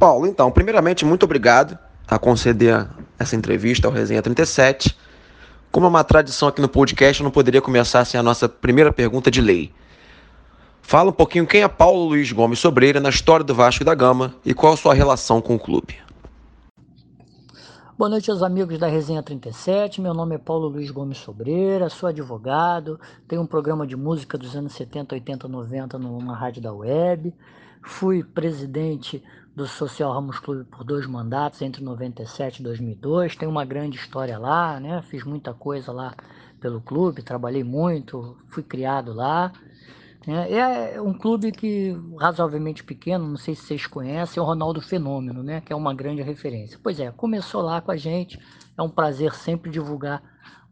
Paulo, então, primeiramente, muito obrigado a conceder essa entrevista ao Resenha 37. Como é uma tradição aqui no podcast, eu não poderia começar sem a nossa primeira pergunta de lei. Fala um pouquinho quem é Paulo Luiz Gomes Sobreira na história do Vasco da Gama e qual a sua relação com o clube. Boa noite aos amigos da Resenha 37. Meu nome é Paulo Luiz Gomes Sobreira, sou advogado, tenho um programa de música dos anos 70, 80, 90 numa rádio da web. Fui presidente do Social Ramos Clube por dois mandatos, entre 97 e 2002. Tenho uma grande história lá, né? Fiz muita coisa lá pelo clube, trabalhei muito, fui criado lá. É, é um clube que razoavelmente pequeno, não sei se vocês conhecem, é o Ronaldo Fenômeno, né? Que é uma grande referência. Pois é, começou lá com a gente. É um prazer sempre divulgar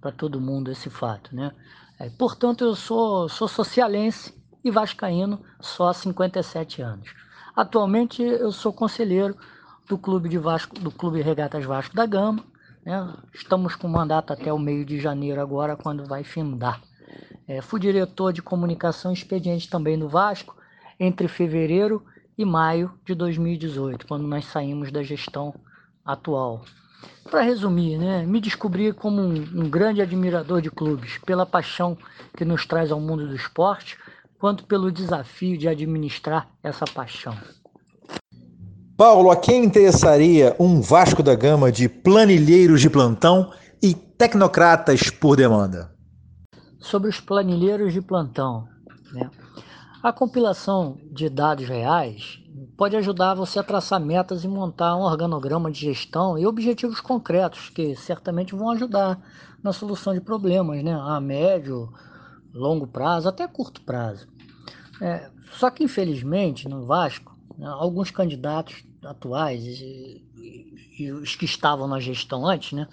para todo mundo esse fato, né? É, portanto, eu sou, sou socialense e vascaíno só há 57 anos. Atualmente eu sou conselheiro do Clube de Vasco, do Clube Regatas Vasco da Gama. Né? Estamos com mandato até o meio de janeiro agora, quando vai findar. É, fui diretor de comunicação expediente também no Vasco entre fevereiro e maio de 2018, quando nós saímos da gestão atual. Para resumir, né, me descobri como um, um grande admirador de clubes, pela paixão que nos traz ao mundo do esporte, quanto pelo desafio de administrar essa paixão. Paulo, a quem interessaria um Vasco da Gama de planilheiros de plantão e tecnocratas por demanda? Sobre os planilheiros de plantão, né? a compilação de dados reais pode ajudar você a traçar metas e montar um organograma de gestão e objetivos concretos que certamente vão ajudar na solução de problemas, né? a médio, longo prazo, até curto prazo. É, só que, infelizmente, no Vasco, né, alguns candidatos atuais e, e, os que estavam na gestão antes, né,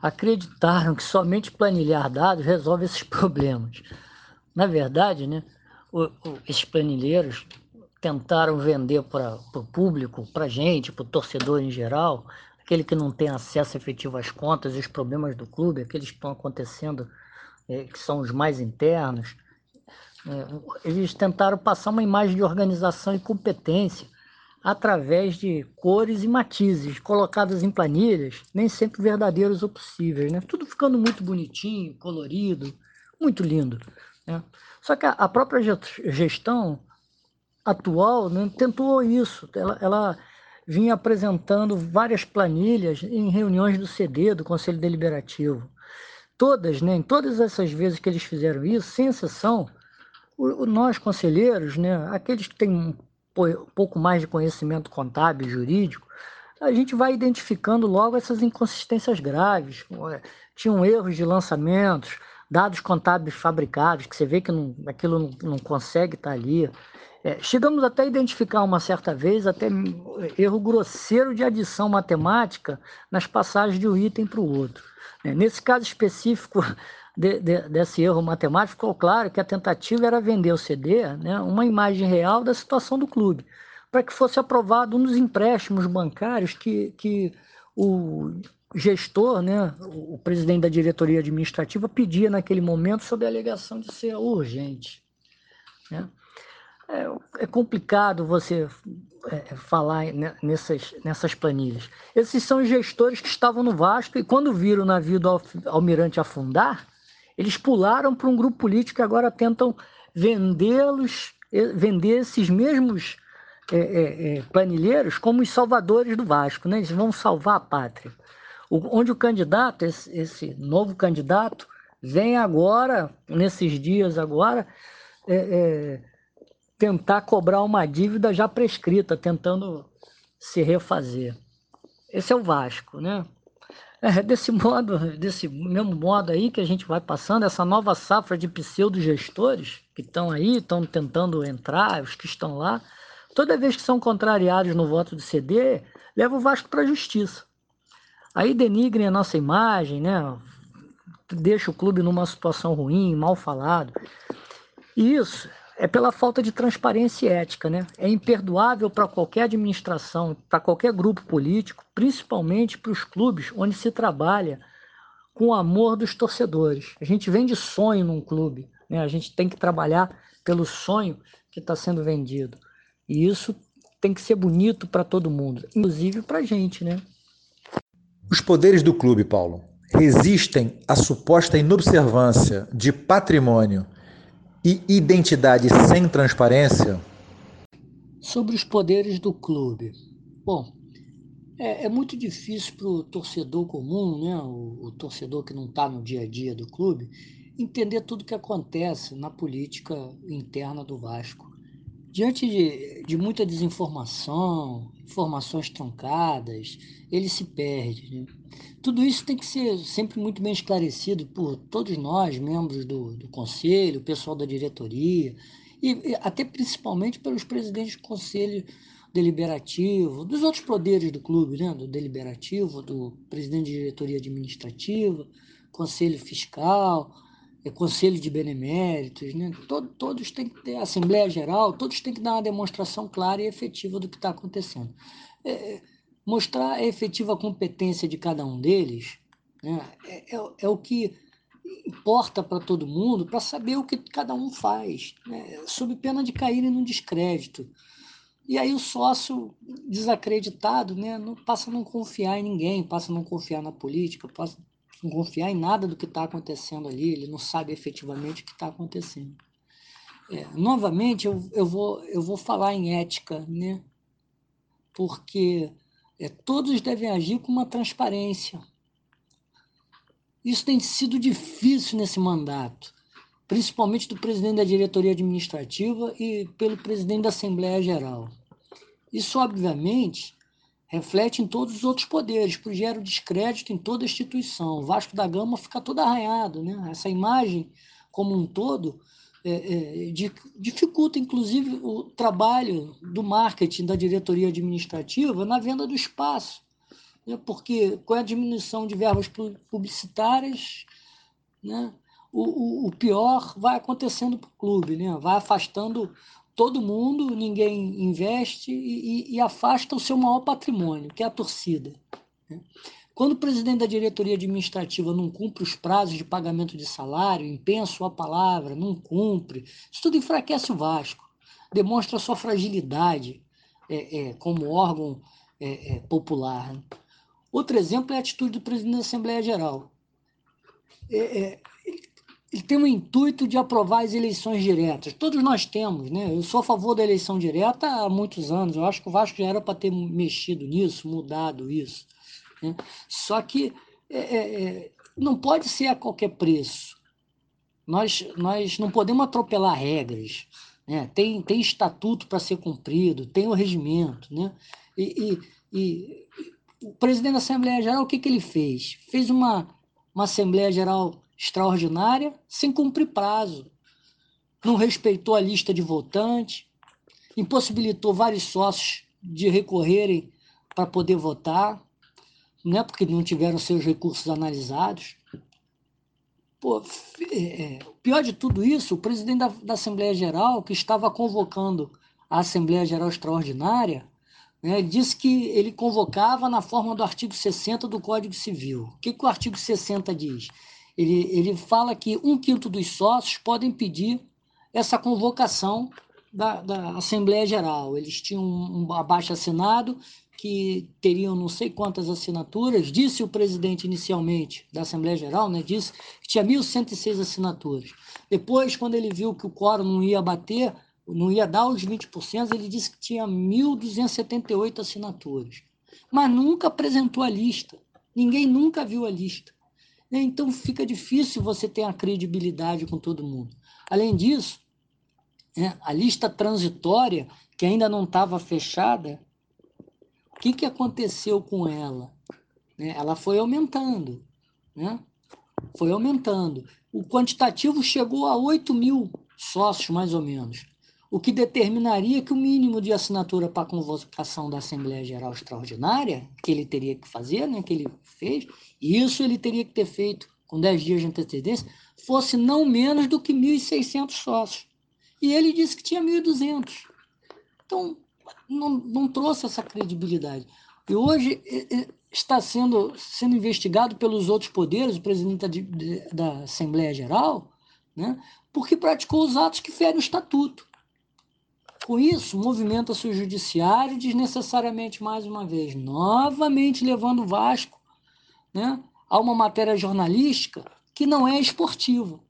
acreditaram que somente planilhar dados resolve esses problemas. Na verdade, né, o, o, esses planilheiros tentaram vender para o público, para a gente, para o torcedor em geral, aquele que não tem acesso efetivo às contas e os problemas do clube, aqueles que estão acontecendo é, que são os mais internos. É, eles tentaram passar uma imagem de organização e competência através de cores e matizes colocadas em planilhas, nem sempre verdadeiros ou possíveis, né? Tudo ficando muito bonitinho, colorido, muito lindo. Né? Só que a própria gestão atual né, tentou isso. Ela, ela vinha apresentando várias planilhas em reuniões do CD, do Conselho Deliberativo todas, né, em todas essas vezes que eles fizeram isso, sem exceção, o, o, nós conselheiros, né, aqueles que têm um, um pouco mais de conhecimento contábil jurídico, a gente vai identificando logo essas inconsistências graves. Tinham erros de lançamentos, dados contábeis fabricados, que você vê que não, aquilo não, não consegue estar ali. É, chegamos até a identificar uma certa vez até erro grosseiro de adição matemática nas passagens de um item para o outro. É, nesse caso específico de, de, desse erro matemático, ficou claro que a tentativa era vender o CD, né, uma imagem real da situação do clube, para que fosse aprovado um dos empréstimos bancários que, que o gestor, né, o presidente da diretoria administrativa, pedia naquele momento sob a alegação de ser urgente. Né? É, é complicado você é, falar nessas, nessas planilhas. Esses são os gestores que estavam no Vasco e quando viram o navio do Almirante afundar, eles pularam para um grupo político que agora tentam vendê-los, vender esses mesmos é, é, é, planilheiros como os salvadores do Vasco, né? Eles vão salvar a pátria. O, onde o candidato, esse, esse, novo candidato, vem agora, nesses dias agora, é, é, tentar cobrar uma dívida já prescrita, tentando se refazer. Esse é o Vasco, né? É desse modo, desse mesmo modo aí que a gente vai passando, essa nova safra de pseudo-gestores que estão aí, estão tentando entrar, os que estão lá, toda vez que são contrariados no voto do CD, leva o Vasco para a justiça. Aí denigrem a nossa imagem, né? Deixa o clube numa situação ruim, mal falado. E isso é pela falta de transparência e ética. Né? É imperdoável para qualquer administração, para qualquer grupo político, principalmente para os clubes onde se trabalha com o amor dos torcedores. A gente vende sonho num clube, né? a gente tem que trabalhar pelo sonho que está sendo vendido. E isso tem que ser bonito para todo mundo, inclusive para a gente, né? Os poderes do clube, Paulo, resistem à suposta inobservância de patrimônio e identidade sem transparência? Sobre os poderes do clube. Bom, é, é muito difícil para o torcedor comum, né, o, o torcedor que não está no dia a dia do clube, entender tudo que acontece na política interna do Vasco. Diante de, de muita desinformação, informações truncadas, ele se perde. Né? Tudo isso tem que ser sempre muito bem esclarecido por todos nós, membros do, do conselho, pessoal da diretoria, e, e até principalmente pelos presidentes do conselho deliberativo, dos outros poderes do clube, né? do deliberativo, do presidente de diretoria administrativa, conselho fiscal, conselho de beneméritos, né? Todo, todos têm que ter, Assembleia Geral, todos têm que dar uma demonstração clara e efetiva do que está acontecendo. É, é, mostrar a efetiva competência de cada um deles né? é, é, é o que importa para todo mundo para saber o que cada um faz, né? sob pena de caírem no descrédito. E aí o sócio desacreditado né, passa a não confiar em ninguém, passa a não confiar na política, passa não confiar em nada do que está acontecendo ali, ele não sabe efetivamente o que está acontecendo. É, novamente, eu, eu, vou, eu vou falar em ética, né? porque é, todos devem agir com uma transparência. Isso tem sido difícil nesse mandato, principalmente do presidente da diretoria administrativa e pelo presidente da Assembleia Geral. Isso, obviamente, reflete em todos os outros poderes, porque gera descrédito em toda a instituição. O Vasco da Gama fica todo arranhado. Né? Essa imagem, como um todo, é, é, dificulta, inclusive, o trabalho do marketing da diretoria administrativa na venda do espaço. Né? Porque com a diminuição de verbas publicitárias, né? o, o, o pior vai acontecendo para o clube, né? vai afastando todo mundo, ninguém investe e, e, afasta o seu maior patrimônio, que é a torcida. Né? Quando o presidente da diretoria administrativa não cumpre os prazos de pagamento de salário, empenha sua palavra, não cumpre, isso tudo enfraquece o Vasco, demonstra sua fragilidade é, é, como órgão é, é popular. Né? Outro exemplo é a atitude do presidente da Assembleia Geral. É, é, ele tem o intuito de aprovar as eleições diretas. Todos nós temos, né? Eu sou a favor da eleição direta há muitos anos. Eu acho que o Vasco já era para ter mexido nisso, mudado isso. Né? Só que é, é, é, não pode ser a qualquer preço. Nós, nós não podemos atropelar regras. Né? Tem, tem estatuto para ser cumprido, tem o regimento. Né? E, e, e o presidente da Assembleia Geral, o que, que ele fez? Fez uma, uma Assembleia Geral extraordinária sem cumprir prazo. Não respeitou a lista de votantes, impossibilitou vários sócios de recorrerem para poder votar, né, porque não tiveram seus recursos analisados. Pô, é, é, pior de tudo isso, o presidente da, da Assembleia Geral, que estava convocando a Assembleia Geral Extraordinária, né, disse que ele convocava na forma do artigo 60 do Código Civil. O que, que o artigo 60 diz? Ele, ele fala que um quinto dos sócios podem pedir essa convocação da, da Assembleia Geral. Eles tinham um abaixo assinado que teriam não sei quantas assinaturas, disse o presidente inicialmente da Assembleia Geral, né, disse que tinha 1.106 assinaturas. Depois, quando ele viu que o quórum não ia bater, não ia dar os 20%, ele disse que tinha 1.278 assinaturas. Mas nunca apresentou a lista. Ninguém nunca viu a lista. Né? Então fica difícil você ter a credibilidade com todo mundo. Além disso, né, a lista transitória, que ainda não estava fechada, o que, que aconteceu com ela? Né? Ela foi aumentando. Né? Foi aumentando. O quantitativo chegou a 8 mil sócios, mais ou menos o que determinaria que o mínimo de assinatura para a convocação da Assembleia Geral Extraordinária, que ele teria que fazer, né, que ele fez, isso ele teria que ter feito com 10 dias de antecedência, fosse não menos do que 1.600 sócios. E ele disse que tinha 1.200. Então, não, não trouxe essa credibilidade. E hoje está sendo, sendo investigado pelos outros poderes, o presidente da, da Assembleia Geral, né, porque praticou os atos que ferem o estatuto. Com isso, movimenta-se o judiciário desnecessariamente mais uma vez, novamente levando o Vasco né, a uma matéria jornalística que não é esportiva.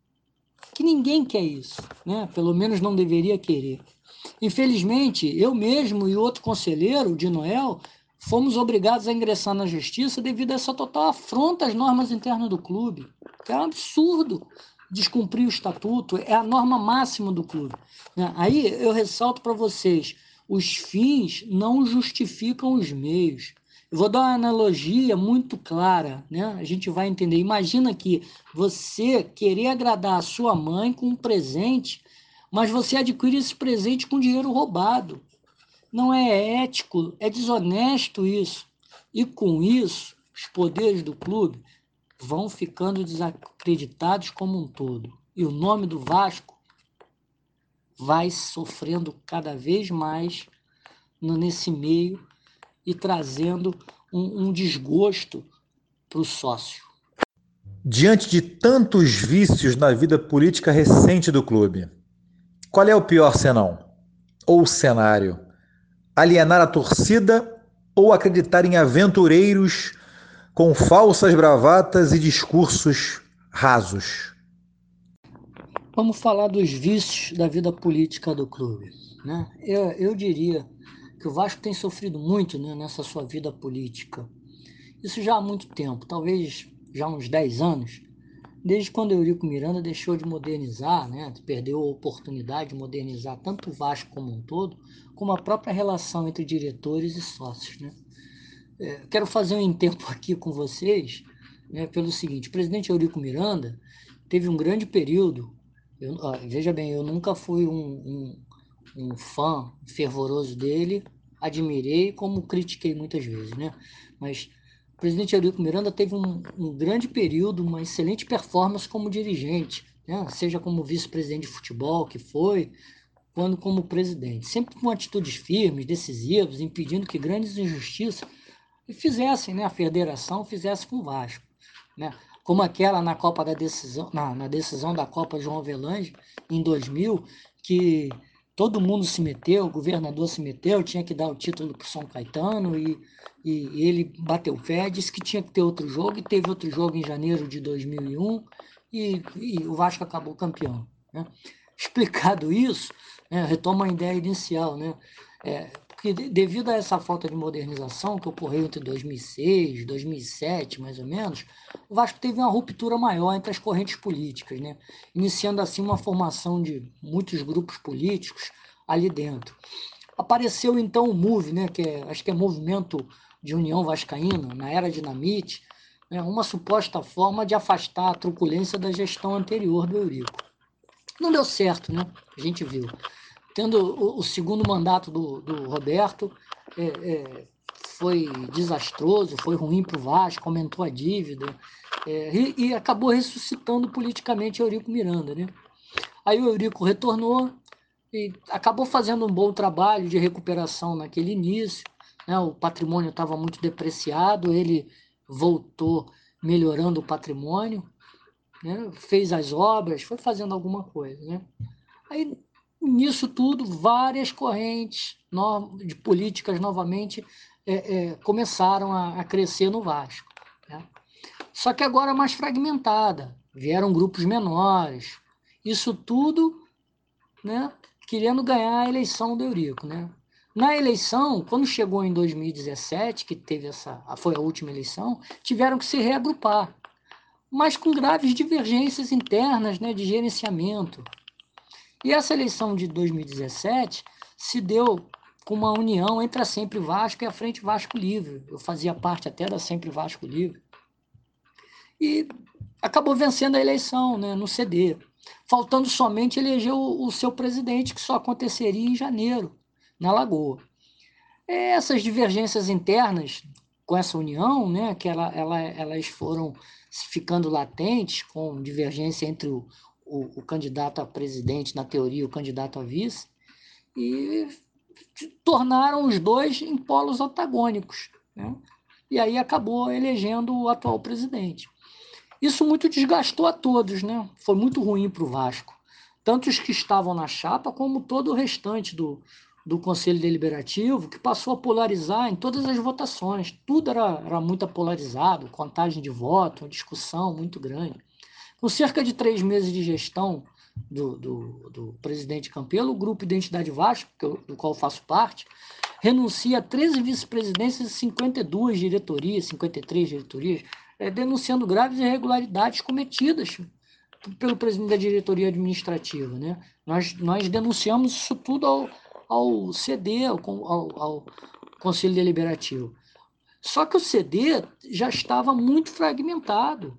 Que ninguém quer isso, né? pelo menos não deveria querer. Infelizmente, eu mesmo e outro conselheiro, de Noel, fomos obrigados a ingressar na justiça devido a essa total afronta às normas internas do clube, que é um absurdo descumprir o estatuto, é a norma máxima do clube. Né? Aí eu ressalto para vocês: os fins não justificam os meios. Eu vou dar uma analogia muito clara, né? A gente vai entender. Imagina que você querer agradar a sua mãe com um presente, mas você adquire esse presente com dinheiro roubado. Não é ético, é desonesto isso. E com isso, os poderes do clube vão ficando desacreditados como um todo. E o nome do Vasco vai sofrendo cada vez mais nesse meio e trazendo um, um desgosto para o sócio. Diante de tantos vícios na vida política recente do clube, qual é o pior senão? Ou cenário? Alienar a torcida ou acreditar em aventureiros com falsas bravatas e discursos rasos. Vamos falar dos vícios da vida política do clube. Né? Eu, eu diria que o Vasco tem sofrido muito né, nessa sua vida política. Isso já há muito tempo, talvez já uns 10 anos, desde quando Eurico Miranda deixou de modernizar, né, perdeu a oportunidade de modernizar tanto o Vasco como um todo, como a própria relação entre diretores e sócios. Né? É, quero fazer um tempo aqui com vocês né, pelo seguinte: o presidente Eurico Miranda teve um grande período. Eu, veja bem, eu nunca fui um, um, um, fã fervoroso dele, admirei como critiquei muitas vezes, né? Mas o presidente Eurico Miranda teve um, um grande período, uma excelente performance como dirigente, né? seja como vice-presidente de futebol, que foi, quando como presidente. Sempre com atitudes firmes, decisivas, impedindo que grandes injustiças e fizessem, né, a federação fizesse com o Vasco, né? Como aquela na Copa da decisão, na, na decisão da Copa João Avelange em 2000, que todo mundo se meteu, o governador se meteu, tinha que dar o título para São Caetano e, e ele bateu pé, disse que tinha que ter outro jogo e teve outro jogo em janeiro de 2001 e, e o Vasco acabou campeão. Né? Explicado isso, né, retoma a ideia inicial, né? É, porque devido a essa falta de modernização que ocorreu entre 2006 e 2007, mais ou menos, o Vasco teve uma ruptura maior entre as correntes políticas, né? iniciando assim uma formação de muitos grupos políticos ali dentro. Apareceu então o MOVE, né, que é, acho que é Movimento de União Vascaína, na era Dinamite, né, uma suposta forma de afastar a truculência da gestão anterior do Eurico. Não deu certo, né? A gente viu tendo o, o segundo mandato do, do Roberto, é, é, foi desastroso, foi ruim para o Vasco, aumentou a dívida é, e, e, acabou ressuscitando politicamente Eurico Miranda. Né? Aí o Eurico retornou e acabou fazendo um bom trabalho de recuperação naquele início. Né? O patrimônio estava muito depreciado, ele voltou melhorando o patrimônio, né? fez as obras, foi fazendo alguma coisa. Né? Aí Nisso tudo, várias correntes de políticas novamente é, é, começaram a, a, crescer no Vasco. Né? Só que agora mais fragmentada, vieram grupos menores. Isso tudo né, querendo ganhar a eleição do Eurico. Né? Na eleição, quando chegou em 2017, que teve essa, foi a última eleição, tiveram que se reagrupar, mas com graves divergências internas né, de gerenciamento. E essa eleição de 2017 se deu com uma união entre a Sempre Vasco e a Frente Vasco Livre. Eu fazia parte até da Sempre Vasco Livre. E acabou vencendo a eleição né, no CD, faltando somente eleger o, o seu presidente, que só aconteceria em janeiro, na Lagoa. Essas divergências internas com essa união, né, que ela, ela, elas foram ficando latentes, com divergência entre o, o, o candidato a presidente, na teoria, o candidato a vice, e tornaram os dois em polos antagônicos. Né? E aí acabou elegendo o atual presidente. Isso muito desgastou a todos, né? Foi muito ruim para o Vasco. tanto os que estavam na chapa como todo o restante do, do Conselho Deliberativo, que passou a polarizar em todas as votações. Tudo era, era muito polarizado, contagem de voto, discussão muito grande. Com cerca de três meses de gestão do, do, do presidente Campelo, o Grupo Identidade Vasco, eu, do qual faço parte, renuncia a 13 vice-presidências e 52 diretorias, 53 diretorias, é, denunciando graves irregularidades cometidas pelo presidente da diretoria administrativa. Né? Nós, nós denunciamos isso tudo ao, ao CD, ao, ao, ao Conselho Deliberativo. Só que o CD já estava muito fragmentado.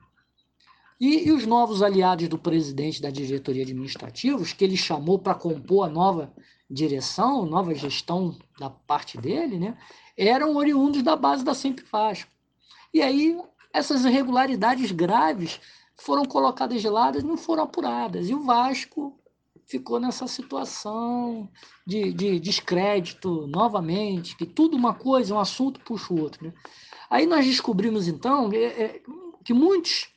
E, e, os novos aliados do presidente da diretoria administrativa, que ele chamou para compor a nova direção, nova gestão da parte dele, né, eram oriundos da base da Sempre Vasco. E aí essas irregularidades graves foram colocadas de lado e não foram apuradas. E o Vasco ficou nessa situação de, de descrédito novamente, que tudo uma coisa, um assunto puxa o outro. Né? Aí nós descobrimos, então, é, que muitos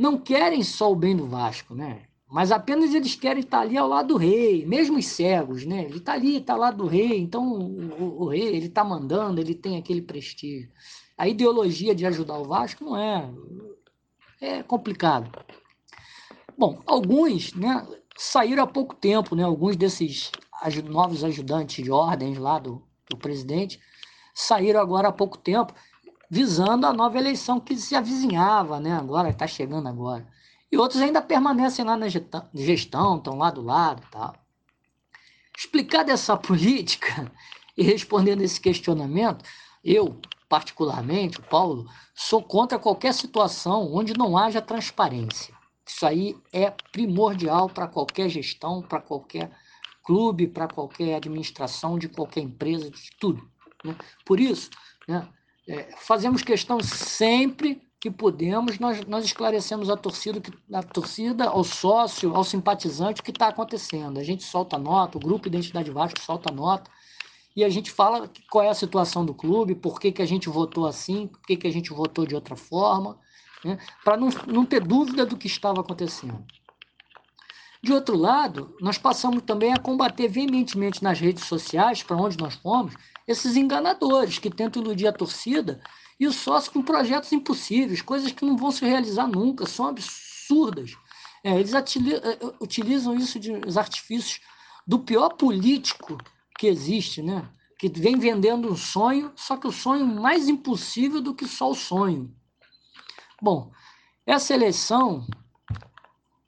não querem só o bem do Vasco, né? mas apenas eles querem estar ali ao lado do rei, mesmo os cegos, né? Ele está ali, está ao lado do rei, então o, o, rei ele está mandando, ele tem aquele prestígio. A ideologia de ajudar o Vasco não é é complicado. Bom, alguns, né, saíram há pouco tempo, né? Alguns desses novos ajudantes de ordens lá do, do presidente saíram agora há pouco tempo, visando a nova eleição que se avizinhava, né? Agora está chegando agora. E outros ainda permanecem lá na gestão, estão lá do lado, tal. Explicada essa política e respondendo esse questionamento, eu particularmente, o Paulo, sou contra qualquer situação onde não haja transparência. Isso aí é primordial para qualquer gestão, para qualquer clube, para qualquer administração de qualquer empresa, de tudo. Né? Por isso, né, é, fazemos questão sempre que podemos, nós, nós esclarecemos a torcida, a torcida, ao sócio, ao simpatizante o que está acontecendo. A gente solta nota, o grupo Identidade Vasco solta nota, e a gente fala qual é a situação do clube, por que, que a gente votou assim, por que, que a gente votou de outra forma né, para não, não ter dúvida do que estava acontecendo. De outro lado, nós passamos também a combater veementemente nas redes sociais, para onde nós fomos, esses enganadores que tentam iludir a torcida e o sócio com projetos impossíveis, coisas que não vão se realizar nunca, são absurdas. É, eles é, utilizam isso de os artifícios do pior político que existe, né? que vem vendendo um sonho, só que o sonho mais impossível do que só o sonho. Bom, essa eleição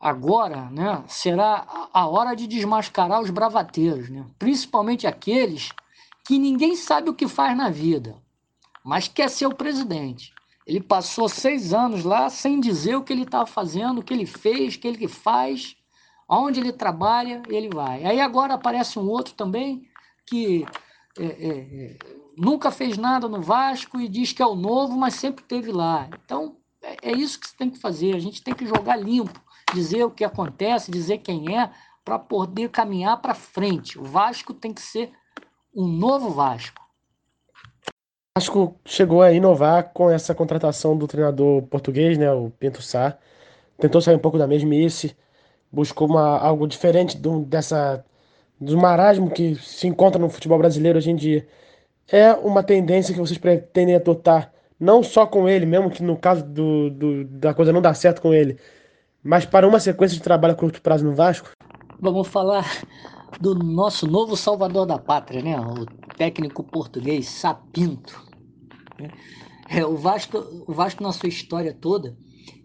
agora né, será a hora de desmascarar os bravateiros, né? principalmente aqueles que ninguém sabe o que faz na vida, mas quer ser o presidente. Ele passou seis anos lá sem dizer o que ele estava fazendo, o que ele fez, o que ele faz, onde ele trabalha, ele vai. Aí agora aparece um outro também que é, é, é, nunca fez nada no Vasco e diz que é o novo, mas sempre teve lá. Então, é, isso que você tem que fazer. A gente tem que jogar limpo, dizer o que acontece, dizer quem é, para poder caminhar para frente. O Vasco tem que ser um novo Vasco. O Vasco chegou a inovar com essa contratação do treinador português, né, o Pinto Sá. Tentou sair um pouco da mesmice, buscou uma, algo diferente do, dessa, do marasmo que se encontra no futebol brasileiro hoje em dia. É uma tendência que vocês pretendem adotar não só com ele, mesmo que no caso do, do, da coisa não dar certo com ele, mas para uma sequência de trabalho a curto prazo no Vasco? Vamos falar do nosso novo salvador da pátria, né? O técnico português Sapinto. É, o, Vasco, o Vasco, na sua história toda,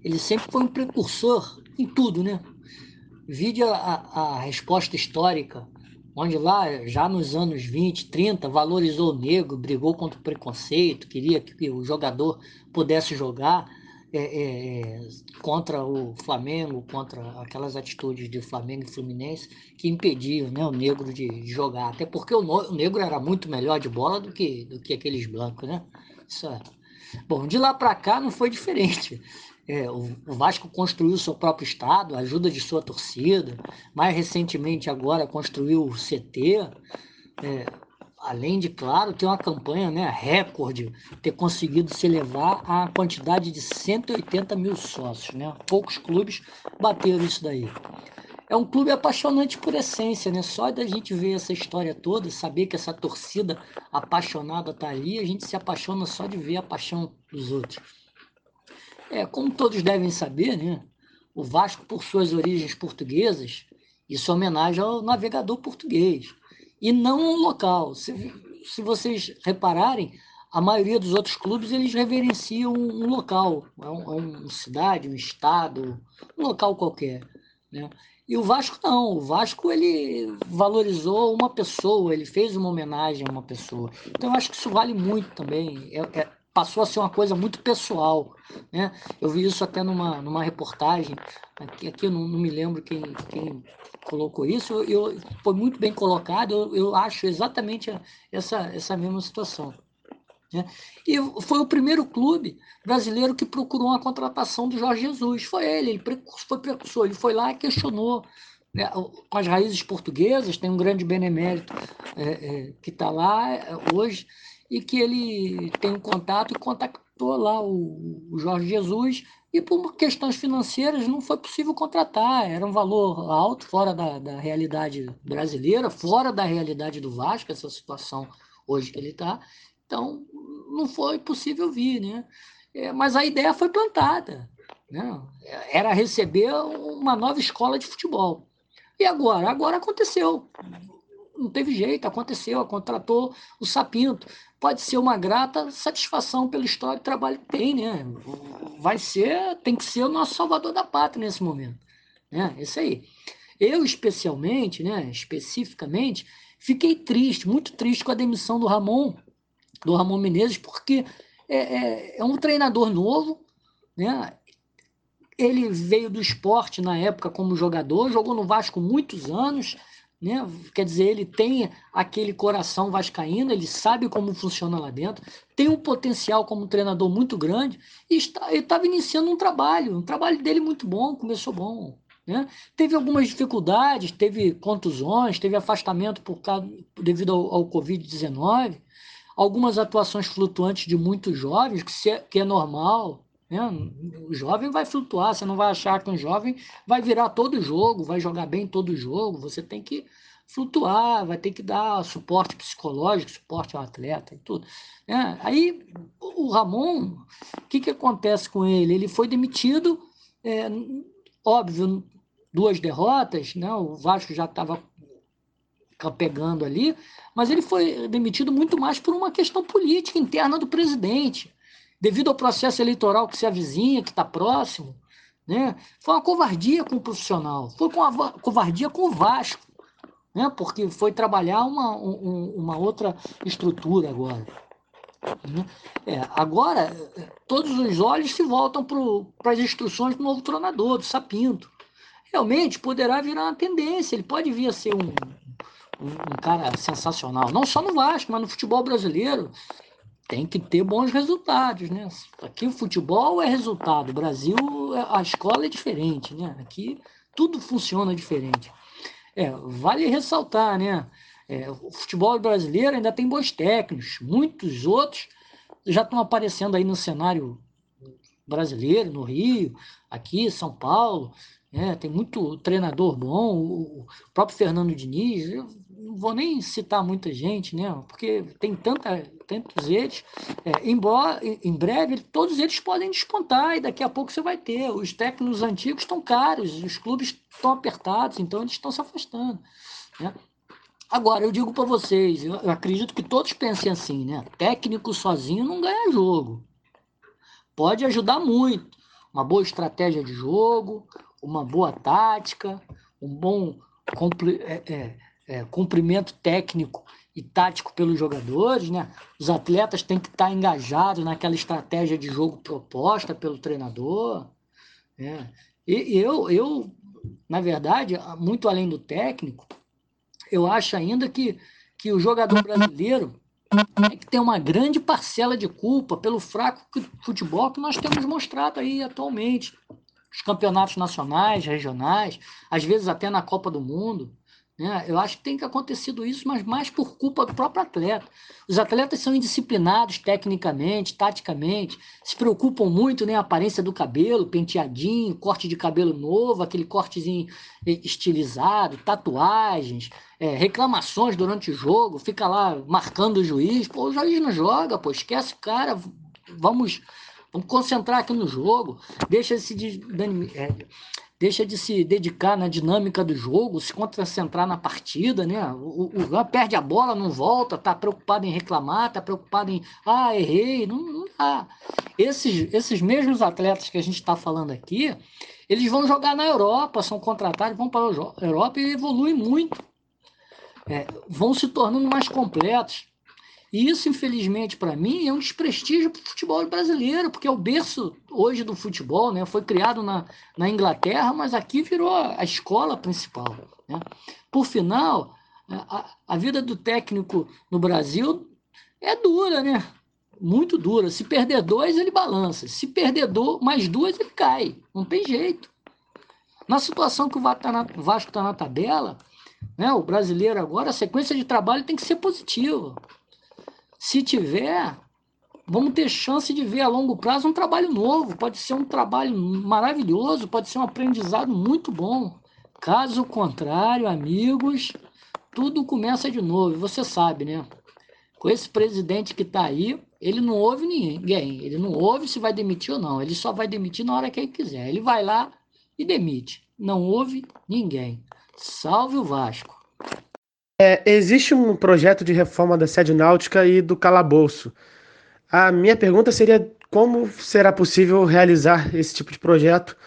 ele sempre foi um precursor em tudo, né? Vide a, a resposta histórica onde lá, já nos anos 20, 30, valorizou o negro, brigou contra o preconceito, queria que o jogador pudesse jogar é, é, é, contra o Flamengo, contra aquelas atitudes de Flamengo e Fluminense que impediam né, o negro de, jogar. Até porque o, o, negro era muito melhor de bola do que, do que aqueles blancos, né? Isso é. Bom, de lá para cá não foi diferente. É, o, Vasco construiu seu próprio estado, ajuda de sua torcida. Mais recentemente, agora, construiu o CT. É, além de, claro, ter uma campanha né, recorde, ter conseguido se elevar à quantidade de 180 mil sócios. Né? Poucos clubes bateram isso daí. é um clube apaixonante por essência, né? Só da gente ver essa história toda, saber que essa torcida apaixonada tá ali, a gente se apaixona só de ver a paixão dos outros. É, como todos devem saber, né? O Vasco, por suas origens portuguesas, isso é homenagem ao navegador português, e não ao local. Se, se vocês repararem, a maioria dos outros clubes eles reverenciam um, um local, é um, é uma cidade, um estado, um local qualquer. Né? E o Vasco não, o Vasco ele valorizou uma pessoa, ele fez uma homenagem a uma pessoa. Então eu acho que isso vale muito também. É, é, passou a ser uma coisa muito pessoal. Né? Eu vi isso até numa, numa reportagem, aqui, aqui eu não, não me lembro quem, quem colocou isso, eu, eu, foi muito bem colocado, eu, eu acho exatamente essa, essa mesma situação. Né? E foi o primeiro clube brasileiro que procurou uma contratação do Jorge Jesus. Foi ele, ele foi precursor, ele foi lá e questionou né, com as raízes portuguesas, tem um grande benemérito é, é, que está lá é, hoje, e que ele tem um contato e contactou lá o, o Jorge Jesus, e por questões financeiras não foi possível contratar, era um valor alto, fora da, da realidade brasileira, fora da realidade do Vasco, essa situação hoje que ele está, então, não foi possível vir, né? É, mas a ideia foi plantada. Né? Era receber uma nova escola de futebol. E agora? Agora aconteceu. Não teve jeito, aconteceu, contratou o Sapinto. Pode ser uma grata satisfação pelo histórico de trabalho que tem, né? Vai ser, tem que ser o nosso salvador da pátria nesse momento. Né? Isso aí. Eu, especialmente, né, especificamente, fiquei triste, muito triste com a demissão do Ramon, do Ramon Menezes, porque é, é, é, um treinador novo, né? Ele veio do esporte na época como jogador, jogou no Vasco muitos anos, né? Quer dizer, ele tem aquele coração vascaíno, ele sabe como funciona lá dentro, tem um potencial como treinador muito grande e está, ele estava iniciando um trabalho, um trabalho dele muito bom, começou bom. Né? Teve algumas dificuldades, teve contusões, teve afastamento por causa, devido ao, ao Covid-19, algumas atuações flutuantes de muitos jovens, que, é, que é normal. Né? O jovem vai flutuar, você não vai achar que um jovem vai virar todo jogo, vai jogar bem todo jogo. Você tem que flutuar, vai ter que dar suporte psicológico, suporte ao atleta e tudo. Né? Aí o Ramon, o que, que acontece com ele? Ele foi demitido, é, óbvio, duas derrotas, né? o Vasco já estava pegando ali, mas ele foi demitido muito mais por uma questão política interna do presidente, devido ao processo eleitoral que se avizinha, que está próximo. Né? Foi uma covardia com o profissional, foi uma covardia com o Vasco, né? porque foi trabalhar uma, um, uma outra estrutura agora. Né? É, agora, todos os olhos se voltam para as instruções do novo treinador, do Sapinto. Realmente poderá virar uma tendência, ele pode vir a ser um, um, um cara sensacional. Não só no Vasco, mas no futebol brasileiro tem que ter bons resultados, né? Aqui o futebol é resultado, o Brasil, a escola é diferente, né? Aqui tudo funciona diferente. É, vale ressaltar, né? É, o futebol brasileiro ainda tem bons técnicos, muitos outros já estão aparecendo aí no cenário brasileiro, no Rio, aqui, São Paulo, né? tem muito treinador bom, o próprio Fernando Diniz, vou nem citar muita gente, né? Porque tem tanta, tantos eles. É, embora, em breve, todos eles podem despontar e daqui a pouco você vai ter. Os técnicos antigos estão caros, os clubes estão apertados, então eles estão se afastando. Né? Agora, eu digo para vocês, eu, eu acredito que todos pensem assim, né? Técnico sozinho não ganha jogo. Pode ajudar muito. Uma boa estratégia de jogo, uma boa tática, um bom é, é, é, cumprimento técnico e tático pelos jogadores, né? Os atletas têm que estar engajados naquela estratégia de jogo proposta pelo treinador. Né? E eu, eu, na verdade, muito além do técnico, eu acho ainda que, que o jogador brasileiro tem que uma grande parcela de culpa pelo fraco futebol que nós temos mostrado aí atualmente. Os campeonatos nacionais, regionais, às vezes até na Copa do Mundo. Né? Eu acho que tem acontecido isso, mas mais por culpa do próprio atleta. Os atletas são indisciplinados tecnicamente, taticamente, se preocupam muito né, a aparência do cabelo, penteadinho, corte de cabelo novo, aquele cortezinho estilizado, tatuagens, é, reclamações durante o jogo, fica lá marcando o juiz. Pô, o juiz não joga, pô, esquece o cara, vamos, vamos concentrar aqui no jogo, deixa esse é, deixa de se dedicar na dinâmica do jogo, se concentrar na partida, né? O, o, perde a bola, não volta, tá preocupado em reclamar, tá preocupado em ah, errei, não, não dá. Esses, esses mesmos atletas que a gente está falando aqui, eles vão jogar na Europa, são contratados, vão para a Europa e evoluem muito. É, vão se tornando mais completos. E isso, infelizmente, para mim, é um desprestígio para o futebol brasileiro, porque é o berço hoje do futebol, né? Foi criado na, na Inglaterra, mas aqui virou a escola principal. Né? Por final, a, a vida do técnico no Brasil é dura, né? Muito dura. Se perder dois, ele balança. Se perder do, mais duas, ele cai. Não tem jeito. Na situação que o Vasco está tá na tabela, né, o brasileiro agora, a sequência de trabalho tem que ser positiva. Se tiver, vamos ter chance de ver a longo prazo um trabalho novo. Pode ser um trabalho maravilhoso, pode ser um aprendizado muito bom. Caso contrário, amigos, tudo começa de novo. Você sabe, né? Com esse presidente que está aí, ele não ouve ninguém. Ele não ouve se vai demitir ou não. Ele só vai demitir na hora que ele quiser. Ele vai lá e demite. Não ouve ninguém. Salve o Vasco. É, existe um projeto de reforma da sede náutica e do calabouço. A minha pergunta seria como será possível realizar esse tipo de projeto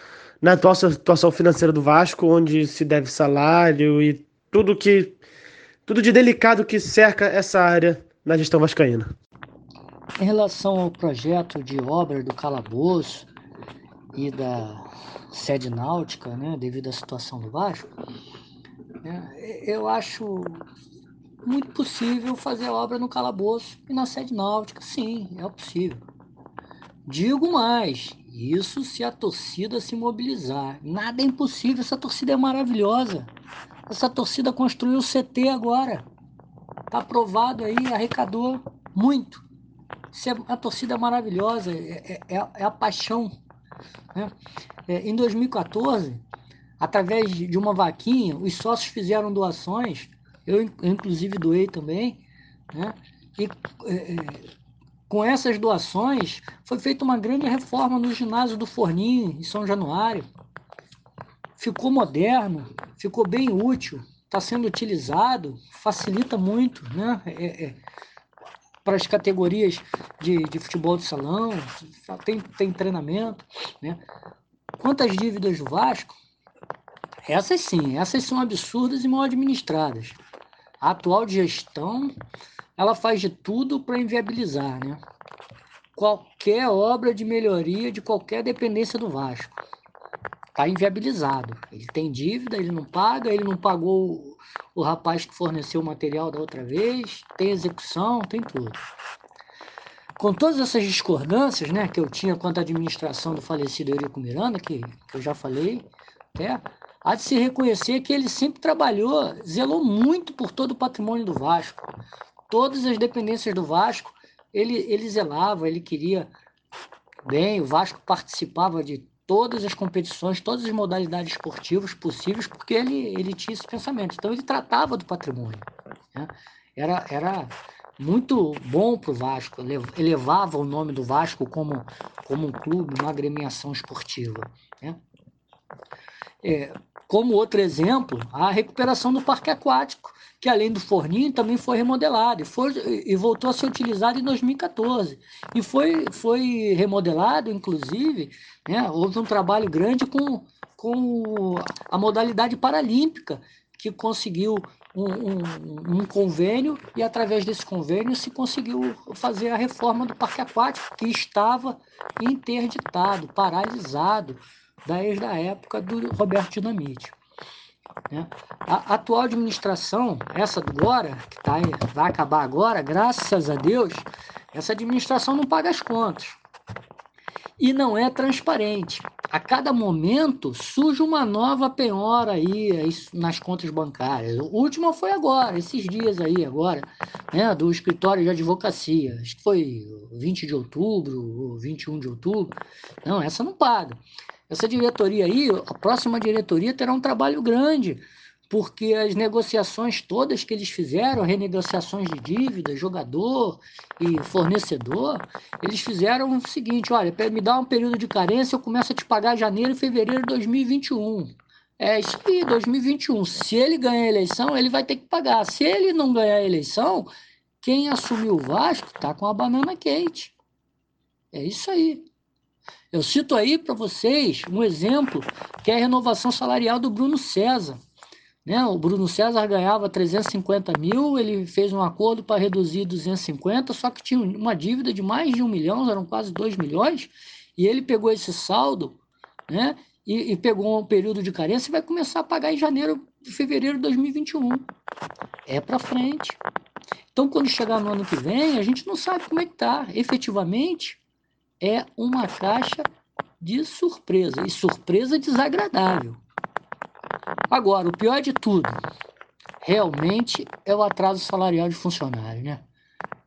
na atual situação financeira do Vasco, onde se deve salário e tudo que tudo de delicado que cerca essa área na gestão vascaína. Em relação ao projeto de obra do calabouço e da sede náutica, né, devido à situação do Vasco, é, eu acho muito possível fazer obra no calabouço e na sede náutica. Sim, é possível. Digo mais, isso se a torcida se mobilizar. Nada é impossível, essa torcida é maravilhosa. Essa torcida construiu o CT agora. Está aprovado aí, arrecadou muito. É, a torcida é maravilhosa, é, é, é a paixão. Né? É, em 2014, através de uma vaquinha, os sócios fizeram doações, eu inclusive doei também, né? E é, é, com essas doações foi feita uma grande reforma no ginásio do Forninho, em São Januário. Ficou moderno, ficou bem útil, está sendo utilizado, facilita muito, né? É, é, para as categorias de, de futebol de salão, tem, tem treinamento, né? Quantas dívidas do Vasco, essas sim, essas são absurdas e mal administradas. A atual gestão, ela faz de tudo para inviabilizar, né? Qualquer obra de melhoria de qualquer dependência do Vasco. Está inviabilizado. Ele tem dívida, ele não paga, ele não pagou o, rapaz que forneceu o material da outra vez, tem execução, tem tudo. Com todas essas discordâncias né, que eu tinha quanto à administração do falecido Eurico Miranda, que, que eu já falei, até, há de se reconhecer que ele sempre trabalhou, zelou muito por todo o patrimônio do Vasco. Todas as dependências do Vasco, ele, ele zelava, ele queria bem, o Vasco participava de todas as competições, todas as modalidades esportivas possíveis, porque ele, ele tinha esse pensamento. Então, ele tratava do patrimônio. Né? Era, era muito bom para o Vasco, elevava o nome do Vasco como, como um clube, uma agremiação esportiva. Né? É, como outro exemplo, a recuperação do parque aquático, que além do forninho também foi remodelado e, foi, e voltou a ser utilizado em 2014. E foi, foi remodelado, inclusive, né, houve um trabalho grande com, com a modalidade paralímpica, que conseguiu um, um, um, convênio e através desse convênio se conseguiu fazer a reforma do parque aquático que estava interditado, paralisado desde a época do Roberto Dinamite. Né? A atual administração, essa agora, que tá aí, vai acabar agora, graças a Deus, essa administração não paga as contas. E não é transparente. a cada momento surge uma nova penhora aí nas contas bancárias. O último foi agora, esses dias aí, agora, né, do escritório de advocacia. Acho que foi 20 de outubro ou 21 de outubro. Não, essa não paga. Essa diretoria aí, a próxima diretoria terá um trabalho grande porque as negociações todas que eles fizeram, renegociações de dívida, jogador e fornecedor, eles fizeram o seguinte: olha, me dar um período de carência, eu começo a te pagar janeiro e fevereiro de 2021. É isso aí, 2021. Se ele ganhar a eleição, ele vai ter que pagar. Se ele não ganhar a eleição, quem assumiu o Vasco está com a banana quente. É isso aí. Eu cito aí para vocês um exemplo que é a renovação salarial do Bruno César. Né? O Bruno César ganhava 350 mil, ele fez um acordo para reduzir 250, só que tinha uma dívida de mais de um milhão, eram quase 2 milhões, e ele pegou esse saldo né? e, e pegou um período de carência e vai começar a pagar em janeiro, fevereiro de 2021. É para frente. Então, quando chegar no ano que vem, a gente não sabe como é que está. Efetivamente, é uma caixa de surpresa, e surpresa desagradável. Agora, o pior de tudo, realmente é o atraso salarial de funcionário, né?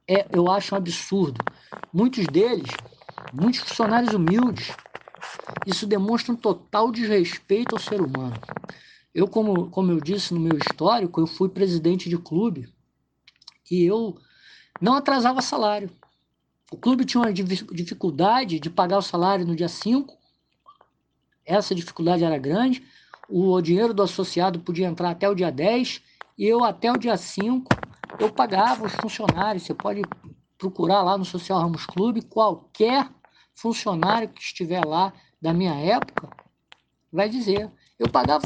É, eu acho um absurdo. Muitos deles, muitos funcionários humildes, isso demonstra um total desrespeito ao ser humano. Eu, como, como eu disse no meu histórico, eu fui presidente de clube e eu não atrasava salário. O clube tinha uma dificuldade de pagar o salário no dia 5, essa dificuldade era grande, o dinheiro do associado podia entrar até o dia 10 e eu até o dia 5 eu pagava os funcionários. Você pode procurar lá no Social Ramos Clube qualquer funcionário que estiver lá da minha época vai dizer. Eu pagava,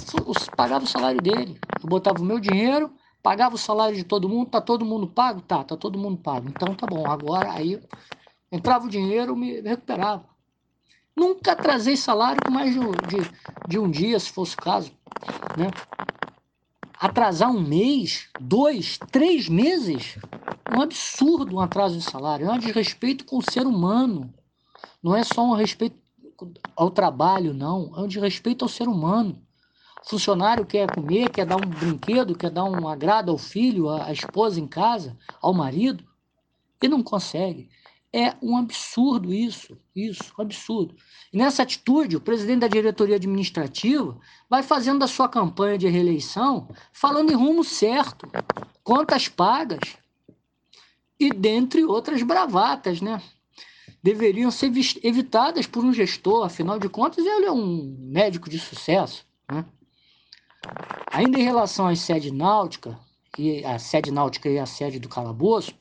pagava o salário dele. Eu botava o meu dinheiro, pagava o salário de todo mundo. Tá todo mundo pago? Tá, tá todo mundo pago. Então tá bom. Agora aí entrava o dinheiro, me recuperava. Nunca atrasei salário com mais de, de, de um dia, se fosse o caso. Né? Atrasar um mês, dois, três meses, é um absurdo um atraso de salário. É um desrespeito com o ser humano. Não é só um respeito ao trabalho, não. É um desrespeito ao ser humano. Funcionário quer comer, quer dar um brinquedo, quer dar um agrado ao filho, à esposa em casa, ao marido, e não consegue. É um absurdo isso, isso, um absurdo. E nessa atitude, o presidente da diretoria administrativa vai fazendo a sua campanha de reeleição falando em rumo certo, contas pagas e dentre outras bravatas, né? Deveriam ser evitadas por um gestor, afinal de contas, ele é um médico de sucesso, né? Ainda em relação à sede náutica, e a sede náutica e a sede do calabouço,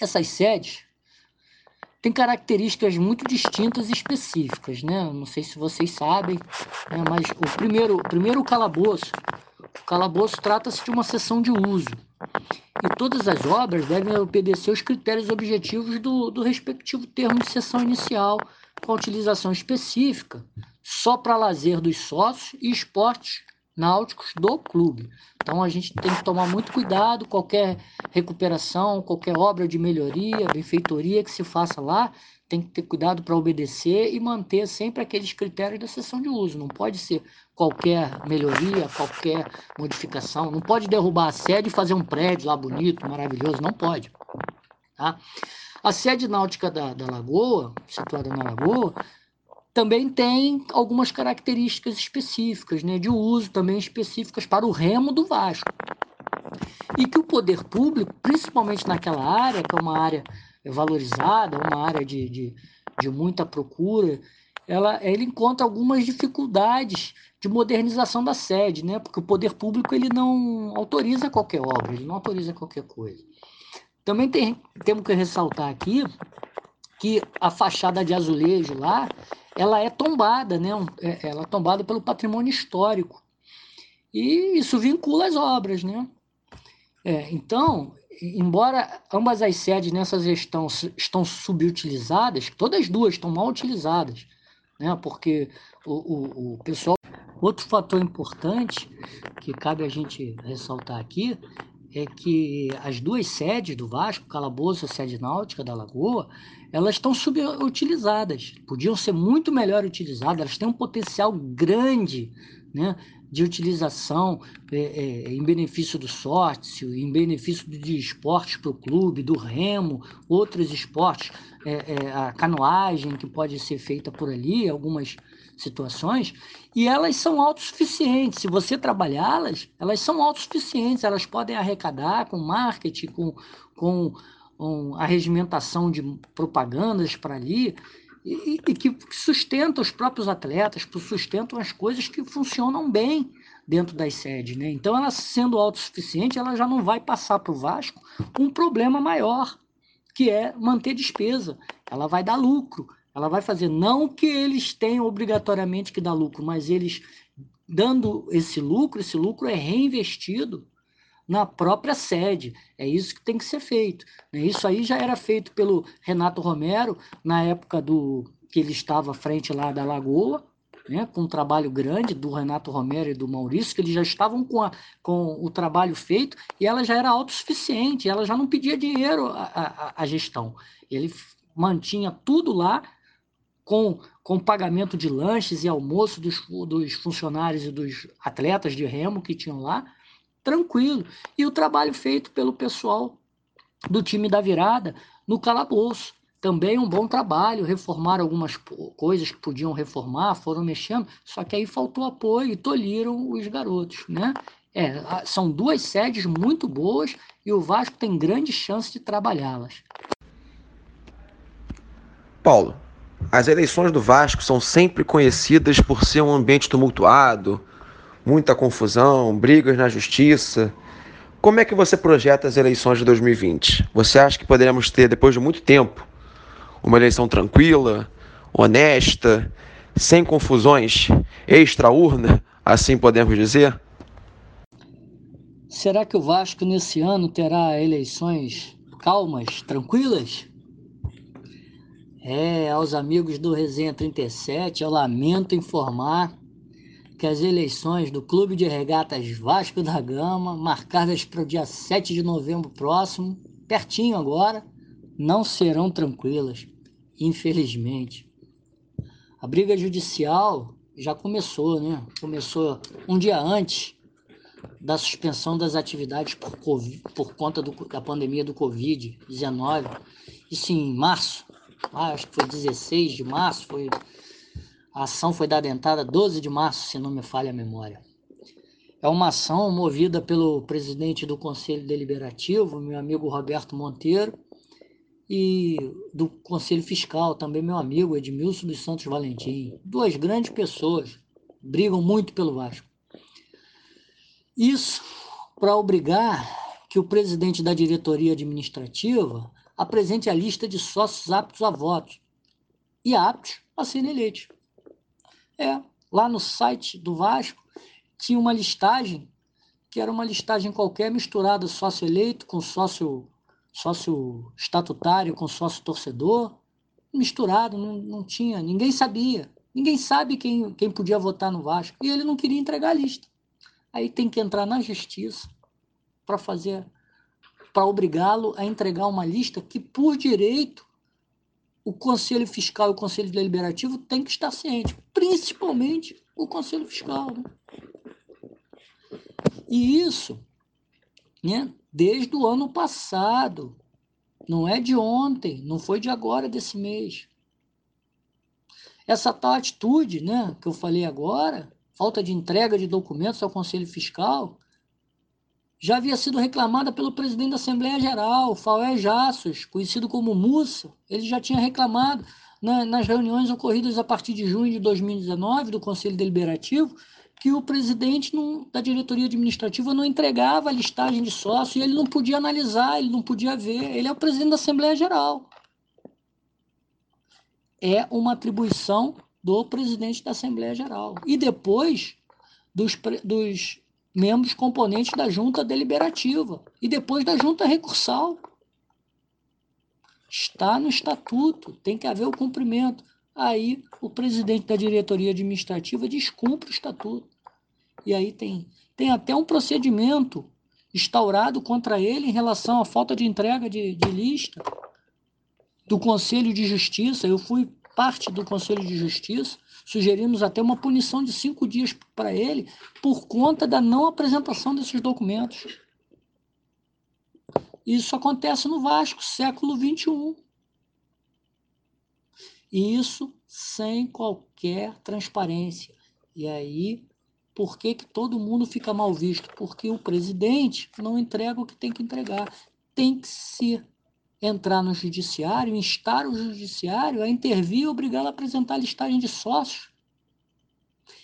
essas sedes tem características muito distintas e específicas, né? Não sei se vocês sabem, né? mas o primeiro, o primeiro calabouço, o calabouço trata-se de uma sessão de uso. E todas as obras devem obedecer os critérios objetivos do, do respectivo termo de sessão inicial, com utilização específica só para lazer dos sócios e esportes náuticos do clube. Então a gente tem que tomar muito cuidado, qualquer recuperação, qualquer obra de melhoria, benfeitoria que se faça lá, tem que ter cuidado para obedecer e manter sempre aqueles critérios da sessão de uso. Não pode ser qualquer melhoria, qualquer modificação. Não pode derrubar a sede e fazer um prédio lá bonito, maravilhoso. Não pode. Tá? A sede náutica da, da Lagoa, situada na Lagoa, também tem algumas características específicas, né, de uso também específicas para o remo do Vasco. E que o poder público, principalmente naquela área, que é uma área valorizada, uma área de, de, de muita procura, ela, ele encontra algumas dificuldades de modernização da sede, né? porque o poder público ele não autoriza qualquer obra, ele não autoriza qualquer coisa. Também tem, temos que ressaltar aqui que a fachada de azulejo lá ela é tombada, né? É, ela é tombada pelo patrimônio histórico. E isso vincula as obras, né? É, então, embora ambas as sedes nessa gestão estão subutilizadas, todas as duas estão mal utilizadas, né? Porque o, o, o pessoal... Outro fator importante que cabe a gente ressaltar aqui é que as duas sedes do Vasco, Calabouço e a sede náutica da Lagoa, elas estão subutilizadas. Podiam ser muito melhor utilizadas, elas têm um potencial grande né, de utilização é, é, em benefício do sócio, em benefício de esportes para o clube, do remo, outros esportes, é, é, a canoagem que pode ser feita por ali, algumas situações, e elas são autossuficientes. Se você trabalhá-las, elas são autossuficientes, elas podem arrecadar com marketing, com, com, a regimentação de propagandas para ali, e, e, que sustentam os próprios atletas, sustentam as coisas que funcionam bem dentro das sedes. Né? Então, ela sendo autossuficiente, ela já não vai passar para o Vasco um problema maior, que é manter despesa. Ela vai dar lucro. Ela vai fazer, não que eles tenham obrigatoriamente que dar lucro, mas eles dando esse lucro, esse lucro é reinvestido na própria sede. É isso que tem que ser feito. Né? Isso aí já era feito pelo Renato Romero na época do que ele estava à frente lá da Lagoa, né, com um trabalho grande do Renato Romero e do Maurício, que eles já estavam com, a, com o trabalho feito e ela já era autossuficiente, ela já não pedia dinheiro à gestão. Ele mantinha tudo lá com, com pagamento de lanches e almoço dos, dos funcionários e dos atletas de remo que tinham lá, tranquilo. E o trabalho feito pelo pessoal do time da virada no calabouço. Também um bom trabalho, reformaram algumas coisas que podiam reformar, foram mexendo, só que aí faltou apoio e tolhiram os garotos, né? É, são duas sedes muito boas e o Vasco tem grande chance de trabalhá-las. Paulo, as eleições do Vasco são sempre conhecidas por ser um ambiente tumultuado, muita confusão, brigas na justiça. Como é que você projeta as eleições de 2020? Você acha que poderemos ter, depois de muito tempo, uma eleição tranquila, honesta, sem confusões, extra-urna, assim podemos dizer? Será que o Vasco nesse ano terá eleições calmas, tranquilas? É, aos amigos do Resenha 37, eu lamento informar que as eleições do Clube de Regatas Vasco da Gama, marcadas para o dia 7 de novembro próximo, pertinho agora, não serão tranquilas, infelizmente. A briga judicial já começou, né? Começou um dia antes da suspensão das atividades por, COVID, por conta do, da pandemia do Covid-19. Isso em março, ah, acho que foi 16 de março, foi a ação foi entrada 12 de março, se não me falha a memória. É uma ação movida pelo presidente do Conselho Deliberativo, meu amigo Roberto Monteiro, e do Conselho Fiscal, também meu amigo Edmilson dos Santos Valentim. Duas grandes pessoas, brigam muito pelo Vasco. Isso para obrigar que o presidente da diretoria administrativa apresente a lista de sócios aptos a votos e aptos a serem eleitos. É, lá no site do Vasco tinha uma listagem, que era uma listagem qualquer misturada sócio eleito com sócio, sócio estatutário com sócio torcedor, misturado, não, não tinha, ninguém sabia. Ninguém sabe quem, quem podia votar no Vasco. E ele não queria entregar a lista. Aí tem que entrar na justiça para fazer, para obrigá-lo a entregar uma lista que, por direito, o Conselho Fiscal e o Conselho Deliberativo têm que estar cientes, principalmente o Conselho Fiscal. Né? E isso, né, desde o ano passado, não é de ontem, não foi de agora desse mês. Essa tal atitude, né, que eu falei agora, falta de entrega de documentos ao Conselho Fiscal, já havia sido reclamada pelo presidente da Assembleia Geral, Faué Jassos, conhecido como Mussa. Ele já tinha reclamado na, nas reuniões ocorridas a partir de junho de 2019 do Conselho Deliberativo que o presidente não, da diretoria administrativa não entregava a listagem de sócios e ele não podia analisar, ele não podia ver. Ele é o presidente da Assembleia Geral. É uma atribuição do presidente da Assembleia Geral. E depois dos, dos membros componentes da junta deliberativa e depois da junta recursal. Está no estatuto, tem que haver o cumprimento. Aí o presidente da diretoria administrativa descumpre o estatuto. E aí tem, tem até um procedimento instaurado contra ele em relação à falta de entrega de, de lista do Conselho de Justiça. Eu fui parte do Conselho de Justiça, sugerimos até uma punição de cinco dias para ele por conta da não apresentação desses documentos. Isso acontece no Vasco, século XXI. E isso sem qualquer transparência. E aí, por que, que todo mundo fica mal visto? Porque o presidente não entrega o que tem que entregar. Tem que se entrar no judiciário, instar o judiciário a intervir e obrigá-lo a apresentar a listagem de sócios.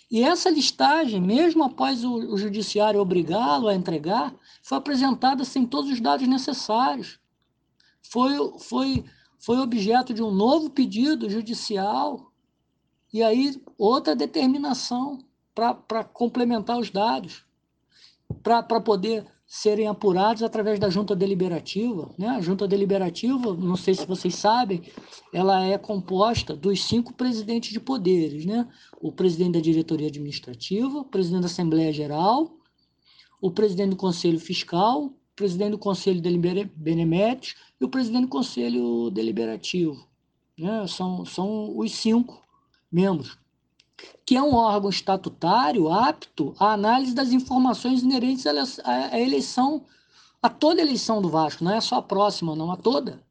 E essa listagem, mesmo após o, o judiciário obrigá-lo a entregar, foi apresentada sem todos os dados necessários. Foi, foi, foi objeto de um novo pedido judicial e aí outra determinação para complementar os dados, para poder serem apurados através da junta deliberativa. Né? A junta deliberativa, não sei se vocês sabem, ela é composta dos cinco presidentes de poderes. Né? O presidente da diretoria administrativa, o presidente da Assembleia Geral, o presidente do Conselho Fiscal, o presidente do Conselho Beneméritos e o presidente do Conselho Deliberativo. Né? São, são os cinco membros que é um órgão estatutário apto à análise das informações inerentes à eleição, a toda eleição do Vasco, não é só a próxima, não, a toda.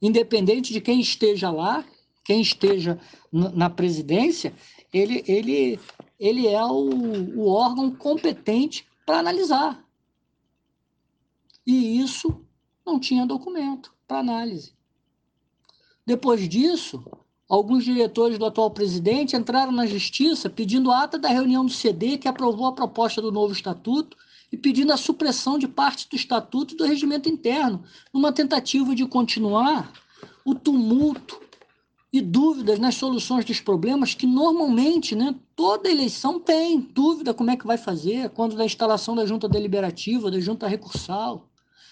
Independente de quem esteja lá, quem esteja na presidência, ele, ele, ele é o, o órgão competente para analisar. E isso não tinha documento para análise. Depois disso, Alguns diretores do atual presidente entraram na justiça pedindo ata da reunião do CD que aprovou a proposta do novo estatuto e pedindo a supressão de parte do estatuto e do regimento interno, numa tentativa de continuar o tumulto e dúvidas nas soluções dos problemas que normalmente, né, toda eleição tem dúvida como é que vai fazer, quando da instalação da junta deliberativa, da junta recursal,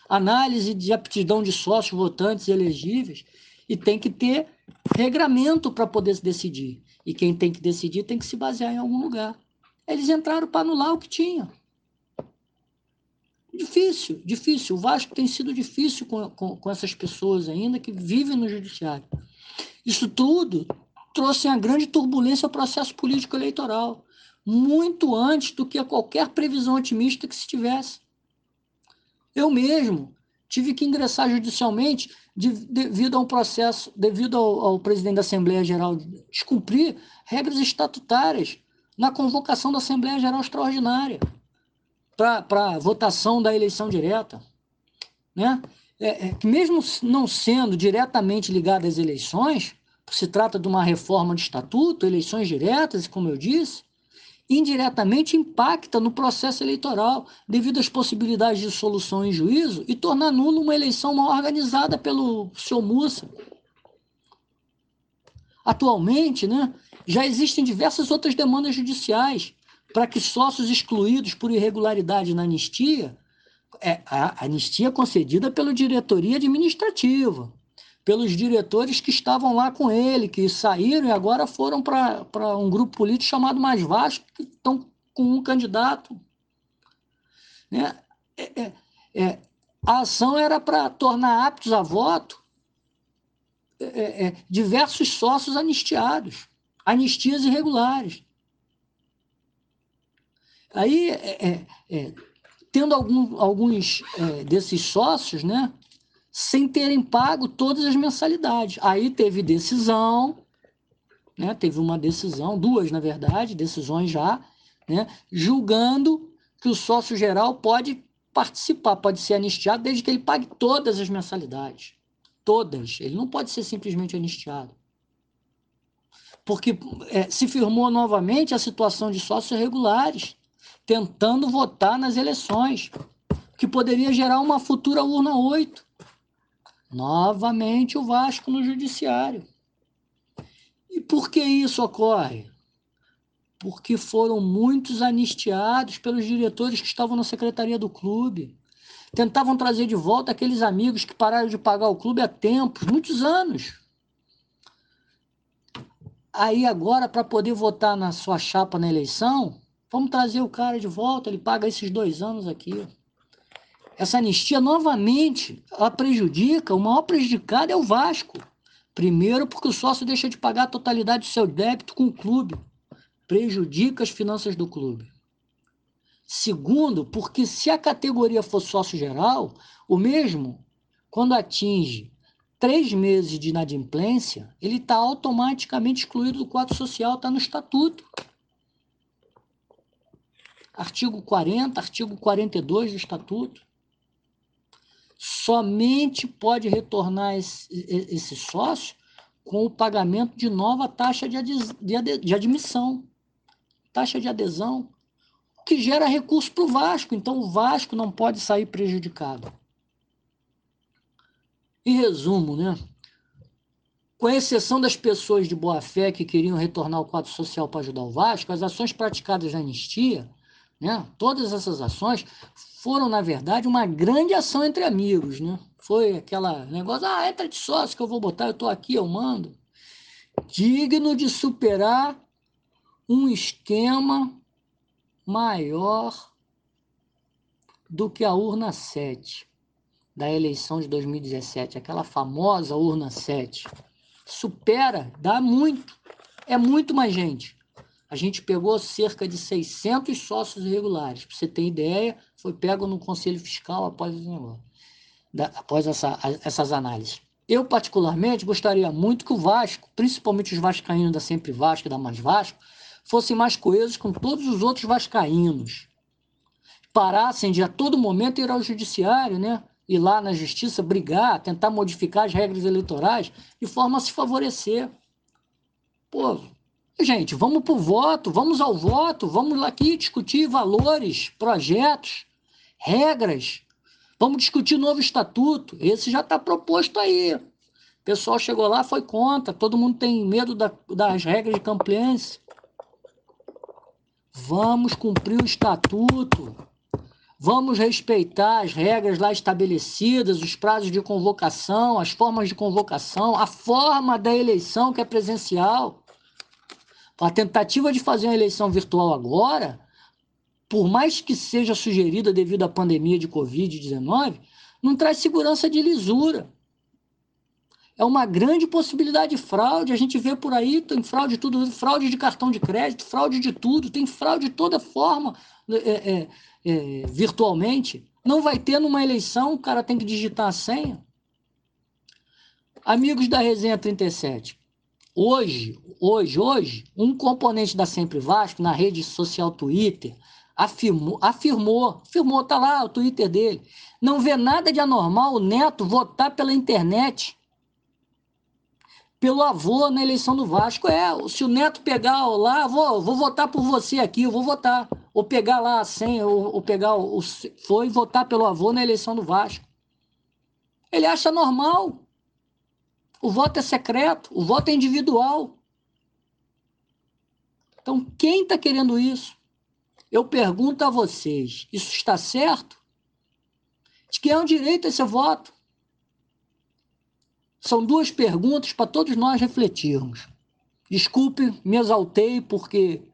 análise de aptidão de sócios votantes elegíveis, e tem que ter regramento para poder decidir. E quem tem que decidir tem que se basear em algum lugar. Eles entraram para anular o que tinha. Difícil, difícil. O Vasco tem sido difícil com, com, com essas pessoas ainda que vivem no judiciário. Isso tudo trouxe uma grande turbulência ao processo político eleitoral, muito antes do que qualquer previsão otimista que se tivesse. Eu mesmo tive que ingressar judicialmente de, devido a um processo, devido ao, ao presidente da Assembleia Geral descumprir regras estatutárias na convocação da Assembleia Geral Extraordinária para votação da eleição direta. Né? É, é, mesmo não sendo diretamente ligada às eleições, se trata de uma reforma de estatuto, eleições diretas, como eu disse, indiretamente impacta no processo eleitoral, devido às possibilidades de solução em juízo e tornar nula uma eleição mal organizada pelo seu Mussa. Atualmente, né, já existem diversas outras demandas judiciais para que sócios excluídos por irregularidade na anistia, é, a anistia concedida pela diretoria administrativa, pelos diretores que estavam lá com ele, que saíram e agora foram para um grupo político chamado Mais Vasco, que estão com um candidato. Né? É, é, é, a ação era para tornar aptos a voto é, é, é, diversos sócios anistiados, anistias irregulares. Aí, tendo algum, alguns desses sócios, né, sem terem pago todas as mensalidades. Aí teve decisão, né? teve uma decisão, duas, na verdade, decisões já, né? julgando que o sócio geral pode participar, pode ser anistiado desde que ele pague todas as mensalidades. Todas. Ele não pode ser simplesmente anistiado. Porque é, se firmou novamente a situação de sócios regulares, tentando votar nas eleições, que poderia gerar uma futura urna 8 Novamente o Vasco no judiciário. E por que isso ocorre? Porque foram muitos anistiados pelos diretores que estavam na secretaria do clube. Tentavam trazer de volta aqueles amigos que pararam de pagar o clube há tempos, muitos anos. Aí agora, para poder votar na sua chapa na eleição, vamos trazer o cara de volta, ele paga esses dois anos aqui. Essa anistia novamente ela prejudica, o maior prejudicado é o Vasco. Primeiro, porque o sócio deixa de pagar a totalidade do seu débito com o clube, prejudica as finanças do clube. Segundo, porque se a categoria for sócio geral, o mesmo, quando atinge três meses de inadimplência, ele está automaticamente excluído do quadro social, está no estatuto. Artigo 40, artigo 42 do estatuto. Somente pode retornar esse, esse sócio com o pagamento de nova taxa de, de, de admissão, taxa de adesão que gera recurso para o Vasco. Então o Vasco não pode sair prejudicado. Em resumo, né? Com exceção das pessoas de boa fé que queriam retornar ao quadro social para ajudar o Vasco, as ações praticadas na anistia, né? Todas essas ações foram, na verdade, uma grande ação entre amigos, né? Foi aquela negócio, ah, entra de sócio que eu vou botar, eu estou aqui, eu mando. Digno de superar um esquema maior do que a urna 7 da eleição de 2017, aquela famosa urna 7. Supera, dá muito, é muito mais gente. A gente pegou cerca de 600 sócios irregulares. Para você ter ideia, foi pego no Conselho Fiscal após, após essa, essas análises. Eu, particularmente, gostaria muito que o Vasco, principalmente os vascaínos da Sempre Vasco e da Mais Vasco, fossem mais coesos com todos os outros vascaínos. Parassem de a todo momento ir ao judiciário, né? ir lá na justiça brigar, tentar modificar as regras eleitorais de forma a se favorecer. Pô, gente, vamos para o voto, vamos ao voto, vamos aqui discutir valores, projetos, regras. Vamos discutir novo estatuto. Esse já está proposto aí. O pessoal chegou lá, foi contra. Todo mundo tem medo da, das regras de compliance. Vamos cumprir o estatuto. Vamos respeitar as regras lá estabelecidas, os prazos de convocação, as formas de convocação, a forma da eleição que é presencial. A tentativa de fazer uma eleição virtual agora, por mais que seja sugerida devido à pandemia de Covid-19, não traz segurança de lisura é uma grande possibilidade de fraude. A gente vê por aí, tem fraude de tudo, fraude de cartão de crédito, fraude de tudo, tem fraude de toda forma é, é, é, virtualmente. Não vai ter numa eleição, o cara tem que digitar a senha. Amigos da Resenha 37, hoje, hoje, hoje, um componente da Sempre Vasco, na rede social Twitter, afirmou, afirmou, afirmou, tá lá o Twitter dele, não vê nada de anormal o Neto votar pela internet pelo avô na eleição do Vasco. É, se o Neto pegar lá, vou, vou votar por você aqui, eu vou votar. Ou pegar lá a senha, ou, ou pegar o. Foi votar pelo avô na eleição do Vasco. Ele acha normal. O voto é secreto, o voto é individual. Então, quem está querendo isso? Eu pergunto a vocês: isso está certo? De que é um direito esse voto? São duas perguntas para todos nós refletirmos. Desculpe, me exaltei porque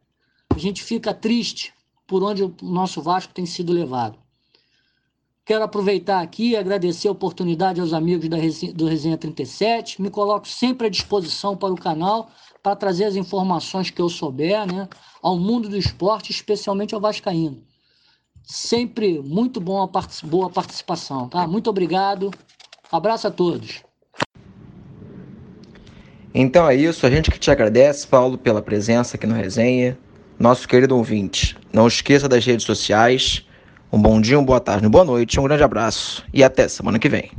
a gente fica triste por onde o nosso Vasco tem sido levado. Quero aproveitar aqui e agradecer a oportunidade aos amigos da Resenha, do Resenha 37. Me coloco sempre à disposição para o canal para trazer as informações que eu souber né, ao mundo do esporte, especialmente ao Vascaíno. Sempre muito bom a boa participação. Tá? Muito obrigado. Abraço a todos. Então é isso, a gente que te agradece, Paulo, pela presença aqui no Resenha. Nosso querido ouvinte, não esqueça das redes sociais. Um bom dia, uma boa tarde, uma boa noite, um grande abraço e até semana que vem.